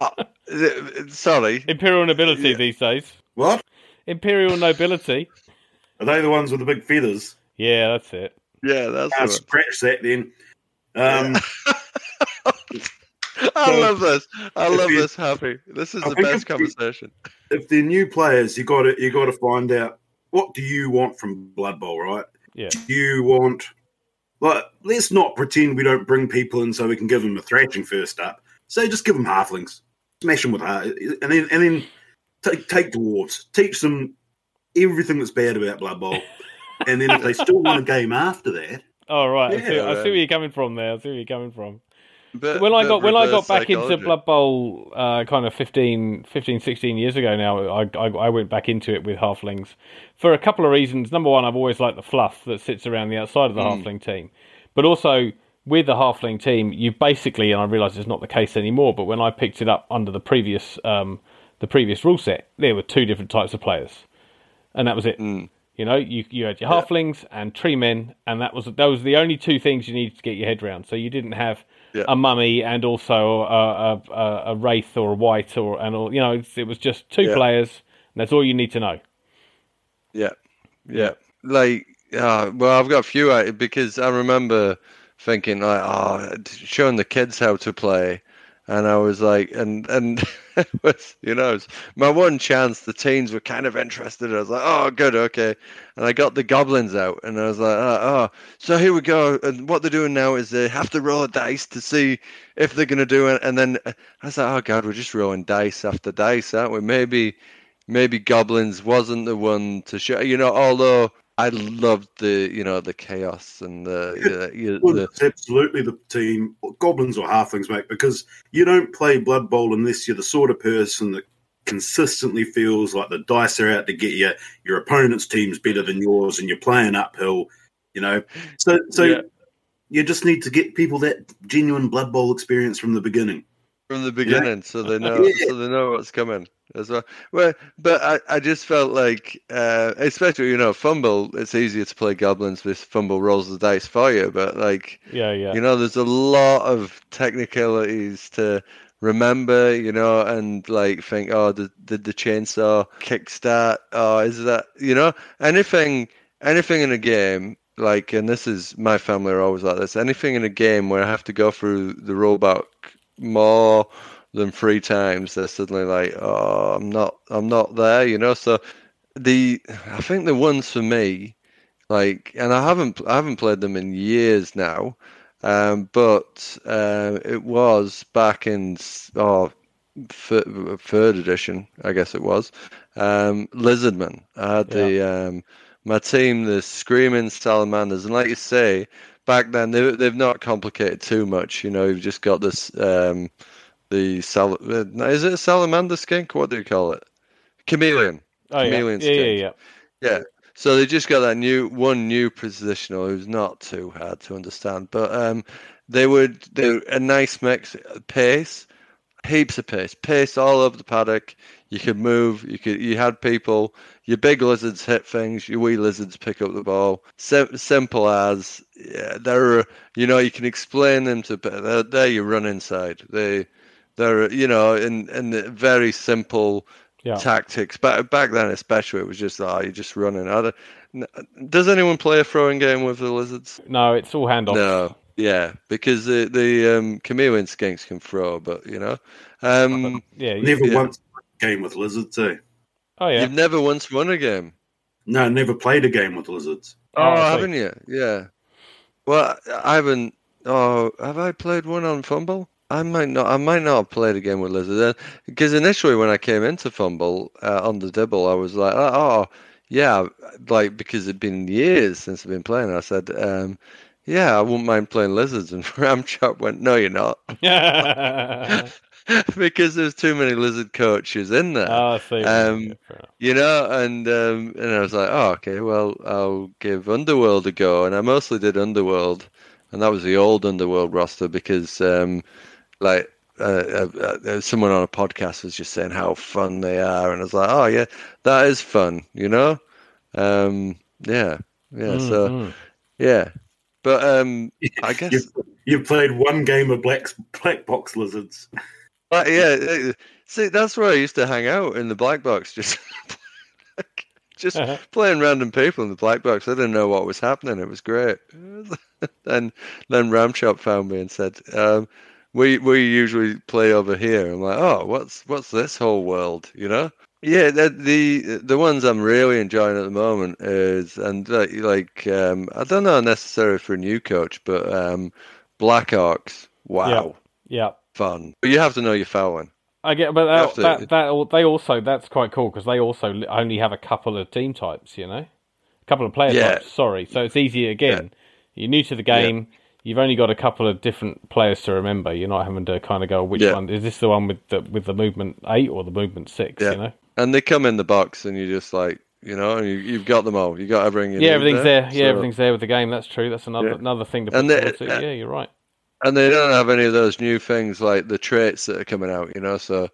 Uh, Sorry. Imperial nobility Yeah. these days. What Imperial nobility. are they? The ones with the big feathers? Yeah, that's it. Yeah, that's the one. scratch that then. Um, I So- love this. I love you- this. Happy. This is I the best if you- conversation. if they're new players, you got to you got to find out what do you want from Blood Bowl, right? Yeah. Do you want like let's not pretend we don't bring people in so we can give them a thrashing first up. So just give them halflings, smash them with heart, and then and then take take dwarves, teach them everything that's bad about Blood Bowl, and then if they still want a game after that, Oh right, I, see, I see where you're coming from there. I see where you're coming from. But, when I got when I got back into. Blood Bowl, uh, kind of 15, 15, 16 years ago now, I, I I went back into it with halflings for a couple of reasons. Number one, I've always liked the fluff that sits around the outside of the Mm. halfling team, but also with the halfling team, you basically, and I realise it's not the case anymore, but when I picked it up under the previous um, the previous rule set, there were two different types of players, and that was it. Mm. You know, you you had your Yeah. halflings and tree men, and that was that was the only two things you needed to get your head round. So you didn't have Yeah. a mummy and also a, a, a, a wraith or a white or and all. You know, it's, it was just two Yeah. players, and that's all you need to know. Yeah, yeah. Like, uh, well, I've got a few uh, because I remember thinking like, oh, showing the kids how to play, and I was like, and and was, you know, my one chance. The teens were kind of interested. I was like, oh, good, okay, and I got the goblins out, and I was like, oh, oh, so here we go. And what they're doing now is they have to roll a dice to see if they're gonna do it, and then uh, I was like, oh god, we're just rolling dice after dice, aren't we? Maybe maybe goblins wasn't the one to show you know although i loved the you know the chaos and the, the, the absolutely the team, goblins or halflings, mate, because you don't play Blood Bowl unless you're the sort of person that consistently feels like the dice are out to get you. Your opponent's team's better than yours, and you're playing uphill. You know, so so Yeah. you just need to get people that genuine Blood Bowl experience from the beginning. From the beginning so they know Yeah. so they know what's coming as well well but i, I just felt like uh especially you know fumble it's easier to play goblins with fumble rolls the dice for you but like Yeah, yeah. you know there's a lot of technicalities to remember you know and like think oh did, did the chainsaw kickstart oh is that you know anything anything in a game like and this is my family are always like this anything in a game where i have to go through the rollback more than three times they're suddenly like oh i'm not i'm not there you know so the i think the ones for me like and i haven't i haven't played them in years now um, but uh, it was back in oh, th- third edition, I guess it was. Um, Lizardman. I had the um, my team, the Screaming Salamanders, and like you say, back then they they've not complicated too much. You know, you've just got this um, the sal- uh, is it a salamander skink? What do you call it? Chameleon. oh, yeah. chameleon yeah, yeah, skinks. yeah. Yeah. So they just got that new one new positional who's not too hard to understand, but um, they would they a nice mix pace, heaps of pace, pace all over the paddock. You could move. You could you had people. Your big lizards hit things. Your wee lizards pick up the ball. Sim- simple as yeah, they're you know you can explain them to they're, they're you run inside. They they're you know in in the very simple Yeah. tactics. Back back then, especially, it was just oh, you're just running. I don't- Does anyone play a throwing game with the lizards? No, it's all handoff. No. Yeah, because the the um, chameleon skinks can throw, but you know, um, Yeah. you- Never Yeah. once played a game with lizards, eh? oh yeah. you've never once won a game. No, never played a game with lizards. Oh, I see. haven't you? Yeah. Well, I haven't. Oh, have I played one on Fumble? I might not. I might not have played a game with Lizard because initially when I came into Fumble uh, on the Dibble, I was like, oh, oh, yeah, like because it'd been years since I've been playing. I said, um, yeah, I wouldn't mind playing Lizards, and Ramchop went, no, you're not, because there's too many Lizard coaches in there. oh, I see. Um, Yeah, fair enough. You know, and um, and I was like, oh, okay, well, I'll give Underworld a go, and I mostly did Underworld, and that was the old Underworld roster because, um, like, uh, uh, uh, someone on a podcast was just saying how fun they are, and I was like, oh yeah, that is fun, you know, um, yeah, yeah, so Mhm. yeah, but um, I guess You've, you've played one game of black black box lizards. But yeah, uh, see, that's where I used to hang out in the black box, just just Uh-huh. playing random people in the black box. I didn't know what was happening. It was great. then then Ramchop found me and said, um, "We we usually play over here." I'm like, "Oh, what's what's this whole world?" You know? Yeah, the the, the ones I'm really enjoying at the moment is and like, like um, I don't know necessarily for a new coach, but um, Black Orcs. Wow, Yeah. Fun. But you have to know your fouling. I get, but have that, to- that, that they also that's quite cool because they also only have a couple of team types, you know, a couple of player Yeah. types. Sorry, so it's easy again. You're new to the game. You've only got a couple of different players to remember. You're not having to kind of go, which Yeah. one is this? The one with the with the movement eight or the movement six? Yeah. You know, and they come in the box, and you just like you know, you, you've got them all. You got everything. Yeah, everything's there. Yeah, So- everything's there with the game. That's true. That's another Yeah. another thing to put And they- to. uh, Yeah, you're right. And they don't have any of those new things like the traits that are coming out. You know, so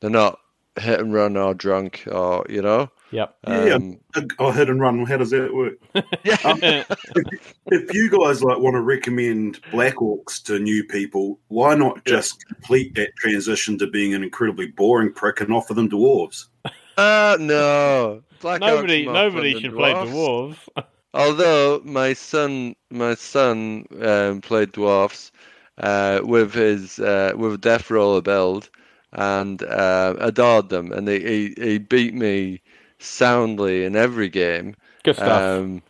they're not hit and run or drunk or you know. Yep. Yeah. Um, Oh, hit and run. How does that work? yeah. If you guys like want to recommend Black Orcs to new people, why not just complete that transition to being an incredibly boring prick and offer them dwarves? Uh, no. Black nobody nobody fun than should play dwarfs. dwarves. Although my son, my son um, played dwarfs uh, with his uh, with a death roller build and uh, adored them, and he, he he beat me soundly in every game. Good stuff. Um,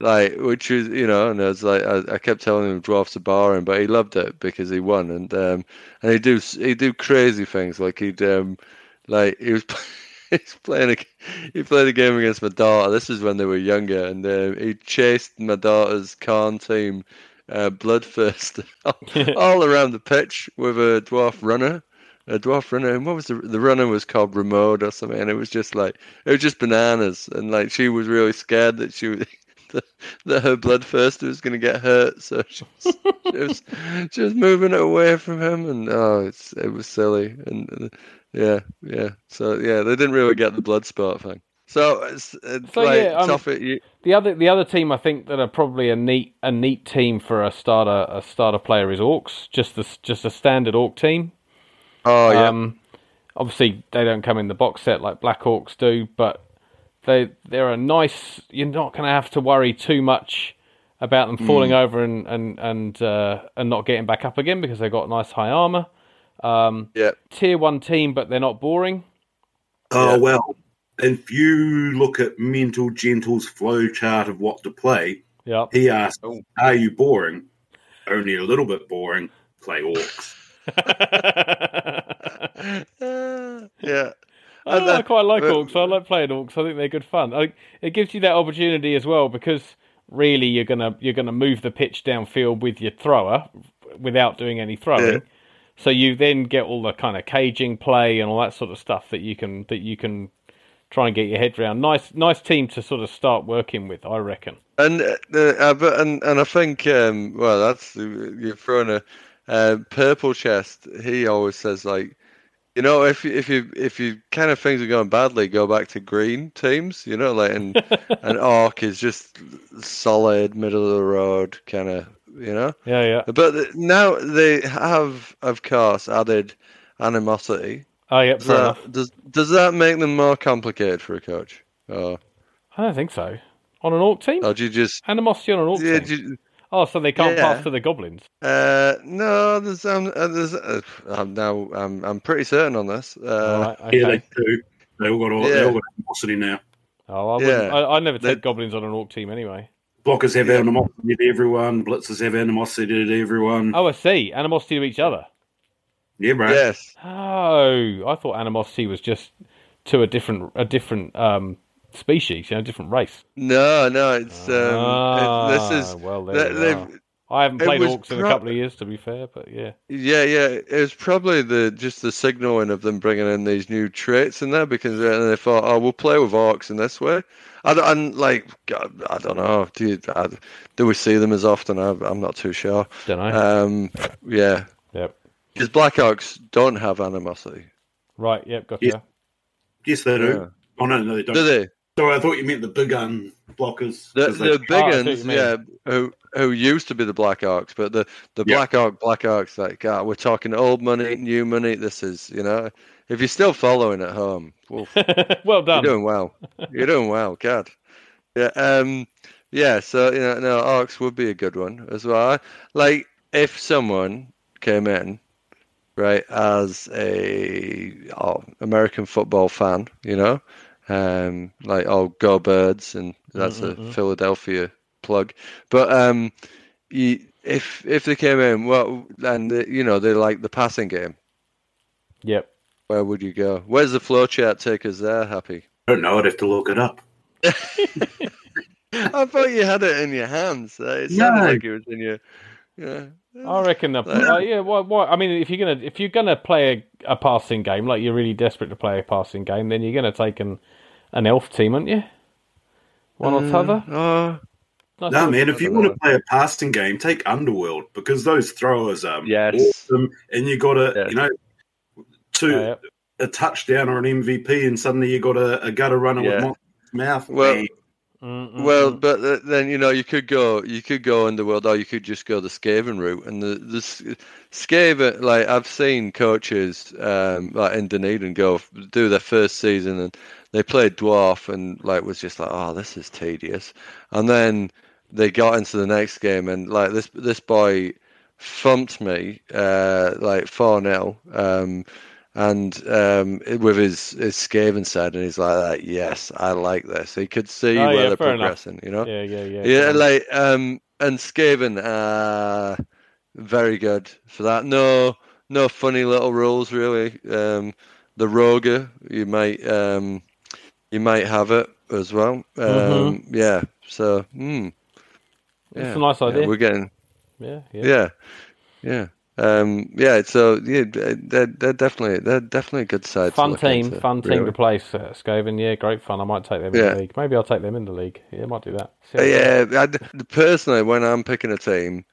like which is you know, and I was like I, I kept telling him dwarfs are boring, but he loved it because he won, and um, and he do he do crazy things like he'd um, like he was. He's playing a he played a game against my daughter. This is when they were younger, and uh, he chased my daughter's Khorne team, uh, Bloodfist, all around the pitch with a dwarf runner, a dwarf runner. And what was the the runner was called Ramode or something, and it was just like it was just bananas, and like she was really scared that she. That, that her bloodthirster was going to get hurt, so she was, she was she was moving it away from him, and oh, it's it was silly, and uh, yeah, yeah. So yeah, they didn't really get the blood sport thing. So it's, it's So, like yeah, um, you. The other the other team I think that are probably a neat a neat team for a starter a starter player is Orcs. Just the just a standard Orc team. Oh yeah, Um, obviously they don't come in the box set like Black Orcs do, but they they're a nice. You're not going to have to worry too much about them falling over and and and uh, and not getting back up again because they've got nice high armor. Um, yeah. tier one team, but they're not boring. Oh Yeah. well, if you look at Mental Gentle's flow chart of what to play, Yeah. he asks, Oh. "Are you boring? Only a little bit boring. Play orcs." Yeah. I, And, uh, I quite like orcs. I like playing orcs. I think they're good fun. I, it gives you that opportunity as well because really you're gonna you're gonna move the pitch downfield with your thrower without doing any throwing. Yeah. So you then get all the kind of caging play and all that sort of stuff that you can that you can try and get your head around. Nice nice team to sort of start working with, I reckon. And uh, uh, but and and I think um, well that's you're throwing a uh, purple chest. He always says like, you know, if you- if you if you kind of things are going badly, go back to green teams. You know, like and and orc is just solid middle of the road kind of. You know, Yeah, yeah. but now they have of course added animosity. Oh, yeah, Does fair that, does does that make them more complicated for a coach? Or, I don't think so. On an orc team? or do you just Animosity on an orc yeah, team? Do you- Oh, so they can't Yeah. pass to the goblins. uh, no, there's um, uh, there's uh, I'm now I'm I'm pretty certain on this. All Uh, right, Yeah, they do. They all got all, they Yeah. all got animosity now. Oh, I, Yeah. I, I never take They- goblins on an orc team anyway. Blockers have Yeah. animosity to everyone. Blitzers have animosity to everyone. Oh, I see. Animosity to each other. Yeah, bro. yes, Oh, I thought animosity was just to a different a different um, species, you know, different race. no, no, it's um, ah, this is well, there they, they've. Are. I haven't played was orcs in a couple of years, to be fair, but yeah. Yeah, yeah. It was probably the just the signaling of them bringing in these new traits in there because uh, they thought, oh, we'll play with orcs in this way. I don't, and like, God, I don't know. Do you, I, do we see them as often? I, I'm not too sure. Don't know. Um, yeah, yep. because black orcs don't have animosity. Right. Yep. Gotcha. Yeah. Yes, they do. Yeah. Oh no, no, they don't. Do they? Sorry, I thought you meant the big un blockers. The 'cause they- the big Oh, I see what uns, yeah, who who used to be the black orcs, but the the Yeah. black orc black orcs, like, God, we're talking old money, new money. This is, you know, if you're still following at home, oof. well done. You're doing well. You're doing well, God. Yeah, um, yeah. So you know, no, Orcs would be a good one as well. Like if someone came in, right, as a oh, American football fan, you know, um, like oh, go Birds, and that's Mm-mm-mm. a Philadelphia plug. But um, you, if if they came in, well, and they, you know they like the passing game, Yep. where would you go? Where's the flow chart take us there? Happy. I don't know. I'd have to look it up. I thought you had it in your hands. Uh, It sounded No. like it was in your. Yeah. I reckon. The, No. like, yeah. Why, why? I mean, if you're gonna if you're gonna play a, a passing game, like you're really desperate to play a passing game, then you're gonna take an an elf team, aren't you? One or t'other. Oh, Nice No, little- man. If you want to play a passing game, take Underworld because those throwers are Yes. awesome, and you got a Yeah. you know to Oh, yep. a touchdown or an MVP, and suddenly you got a, a gutter runner Yeah. with mouth. Well, Man, Mm, mm, well, but then you know you could go, you could go Underworld, or you could just go the Skaven route. And the the S- Skaven, like I've seen coaches um, like in Dunedin go f- do their first season, and they played Dwarf, and like was just like, oh, this is tedious. And then they got into the next game, and like this this boy thumped me uh, like four 0 um, and um, with his his Skaven side, and he's like, "Yes, I like this." He could see Oh, where yeah, they're fair enough. progressing, you know. yeah, yeah, yeah. Yeah, like um, and Skaven, uh, very good for that. No, no funny little rules really. Um, the Roger, you might um, you might have it as well. Um, Mhm. yeah. So, mm, yeah, It's a nice yeah, idea. we're getting yeah, yeah. yeah, yeah. Um, yeah, so yeah, they're, they're definitely they're definitely a good side. to Fun look team, into, fun team really. to play. uh, yeah, great fun. I might take them in the league. Maybe I'll take them in the league. Yeah, I might do that. Uh, how it goes. Yeah, I, personally, when I'm picking a team,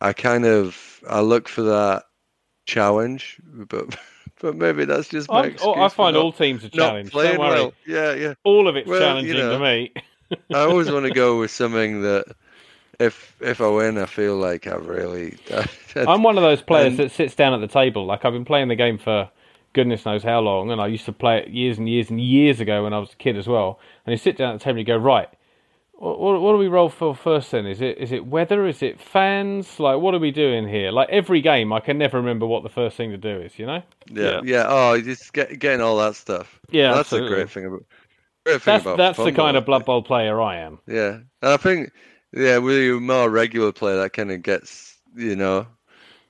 I kind of I look for that challenge, but but maybe that's just my excuse. oh, I find all teams a challenge. playing Don't worry. well. Yeah, yeah. All of it's Well, challenging you know. to me. I always want to go with something that if if I win, I feel like I've really. I'm one of those players And- that sits down at the table. Like I've been playing the game for goodness knows how long, and I used to play it years and years and years ago when I was a kid as well. And you sit down at the table and you go, right, what, what, what do we roll for first? Then is it is it weather? Is it fans? Like what are we doing here? Like every game, I can never remember what the first thing to do is. You know? yeah, yeah. Oh, just get, getting all that stuff. Yeah, that's absolutely. a great thing about. Great thing That's about that's the kind of. Blood Bowl player I am. Yeah, and I think yeah, with your more regular player, that kind of gets you know,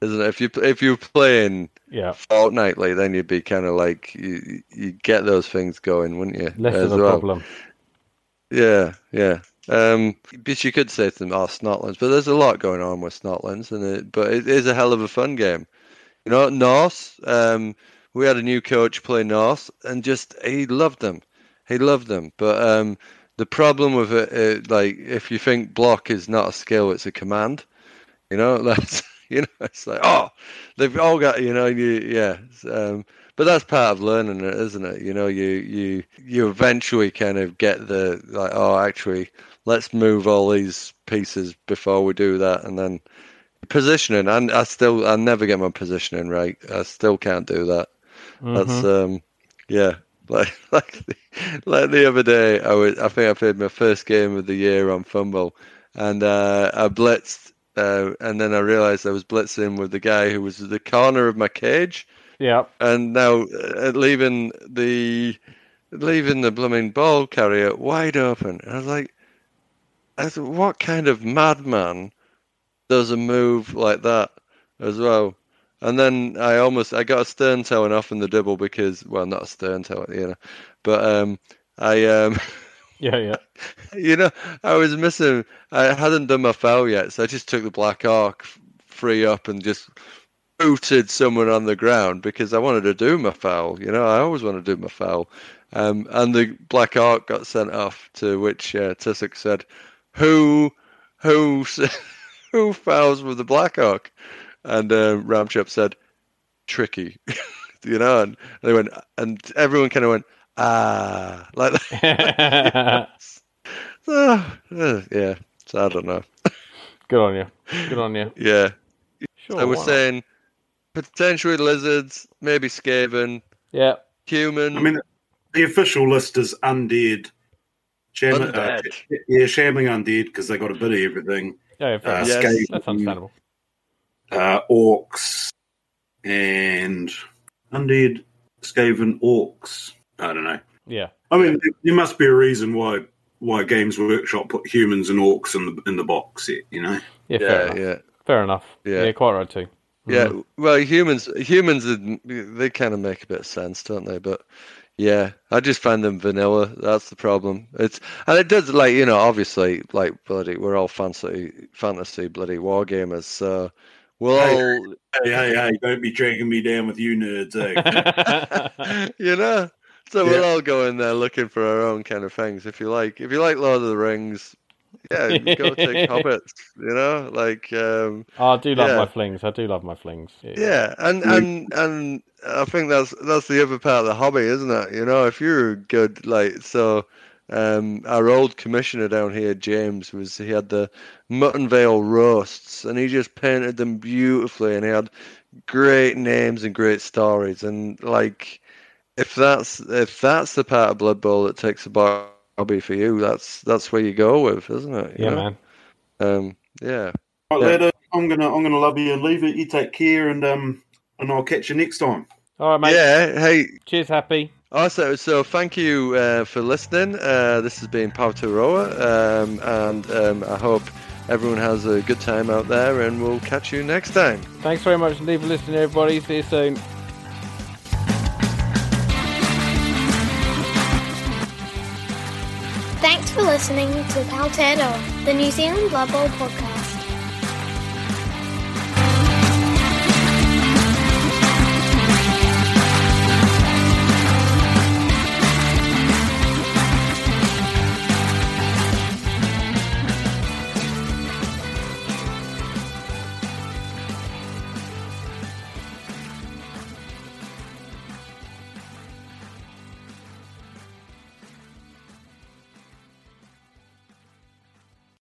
isn't it? If you if you're playing Yeah, fortnightly, then you'd be kind of like you you get those things going, wouldn't you? less as of a well? problem. Yeah, yeah. Um, but you could say to them, "Oh, Snotlings," but there's a lot going on with Snotlings, and it, but it is a hell of a fun game. You know, Norse. Um, we had a new coach play Norse, and just he loved them. He loved them, but um, the problem with it, it, like, if you think block is not a skill, it's a command. You know, that's you know, it's like, oh, they've all got, you know, you yeah. Um, but that's part of learning it, isn't it? You know, you you you eventually kind of get the like, oh, actually, let's move all these pieces before we do that, and then positioning. And I still, I never get my positioning right. I still can't do that. That's um, yeah. Like like the, like the other day, I was I think I played my first game of the year on Fumble, and uh, I blitzed, uh, and then I realised I was blitzing with the guy who was at the corner of my cage, Yeah. and now uh, leaving the leaving the blooming ball carrier wide open. And I was like, thought, what kind of madman does a move like that as well? And then I almost I got a stern towing off in the double because well not a stern toe you know, but um I um Yeah, yeah. you know I was missing I hadn't done my foul yet so I just took the black orc free up and just booted someone on the ground because I wanted to do my foul you know I always want to do my foul um and the black orc got sent off to which uh, Tussock said who who who fouls with the black orc and uh, Ramchop said, "Trickey," you know, and they went, and everyone kind of went, "Ah," like that. Ah, uh, yeah. So I don't know. Good on you. Good on you. Yeah, Sure. I was saying potentially lizards, maybe Skaven, Yeah. human. I mean, the official list is undead. Sham- uh, yeah, Shambling undead because they got a bit of everything. Yeah, yeah, Uh. Yes. Skaven, That's understandable. uh, orcs, and undead, Skaven, orcs. I don't know. Yeah. I mean, there must be a reason why why Games Workshop put humans and orcs in the in the box set. You know, Yeah, fair yeah, enough. yeah, Fair enough. Yeah. Yeah. quite right too. yeah. Mhm. Well, humans, humans, they kind of make a bit of sense, don't they? But yeah, I just find them vanilla. That's the problem. It's and it does like you know, obviously, like bloody, we're all fantasy, fantasy bloody war gamers, so we'll Hey. all, hey, hey, hey! Don't be dragging me down with you nerds. Eh? you know. So we'll all go in there looking for our own kind of things. If you like, if you like Lord of the Rings, yeah, you go take hobbits. You know, like um, I do love Yeah. my flings. I do love my flings. yeah, and and and I think that's that's the other part of the hobby, isn't it? You know, if you're good, like so. Um, our old commissioner down here, James, was he had the Mutton Vale roasts, and he just painted them beautifully, and he had great names and great stories, and like if that's if that's the part of Blood Bowl that takes a hobby for you, that's that's where you go with, isn't it? You Yeah, know? man. Um, yeah. Right, Yeah. later, I'm gonna I'm gonna love you and leave it. You take care, and um, and I'll catch you next time. All right, mate. Yeah. Hey. Cheers, happy. Also, so thank you uh, for listening. Uh, this has been Powtearoa, um, and um, I hope everyone has a good time out there, and we'll catch you next time. Thanks very much indeed for listening, everybody. See you soon. For listening to Powtearoa, the New Zealand Blood Bowl podcast.